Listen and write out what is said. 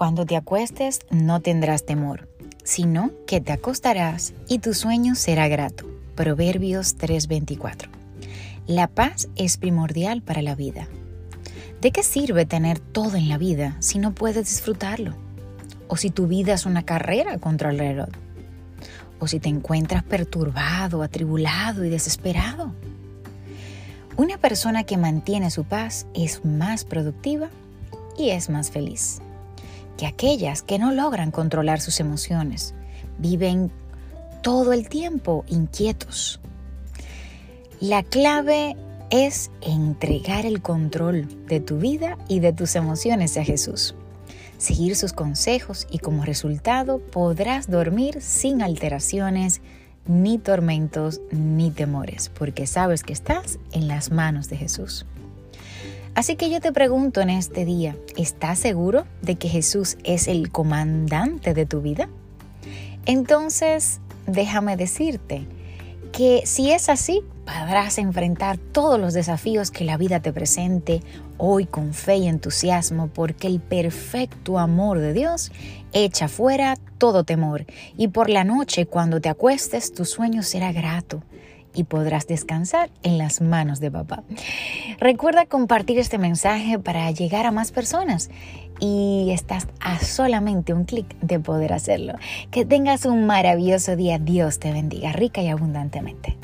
Cuando te acuestes no tendrás temor, sino que te acostarás y tu sueño será grato. Proverbios 3:24. La paz es primordial para la vida. ¿De qué sirve tener todo en la vida si no puedes disfrutarlo? ¿O si tu vida es una carrera contra el reloj? ¿O si te encuentras perturbado, atribulado y desesperado? Una persona que mantiene su paz es más productiva y es más feliz que aquellas que no logran controlar sus emociones. Viven todo el tiempo inquietos. La clave es entregar el control de tu vida y de tus emociones a Jesús. Seguir sus consejos y como resultado podrás dormir sin alteraciones, ni tormentos, ni temores, porque sabes que estás en las manos de Jesús. Así que yo te pregunto en este día, ¿estás seguro de que Jesús es el comandante de tu vida? Entonces, déjame decirte que si es así, podrás enfrentar todos los desafíos que la vida te presente hoy con fe y entusiasmo, porque el perfecto amor de Dios echa fuera todo temor, y por la noche cuando te acuestes tu sueño será grato y podrás descansar en las manos de papá. Recuerda compartir este mensaje para llegar a más personas y estás a solamente un clic de poder hacerlo. Que tengas un maravilloso día. Dios te bendiga rica y abundantemente.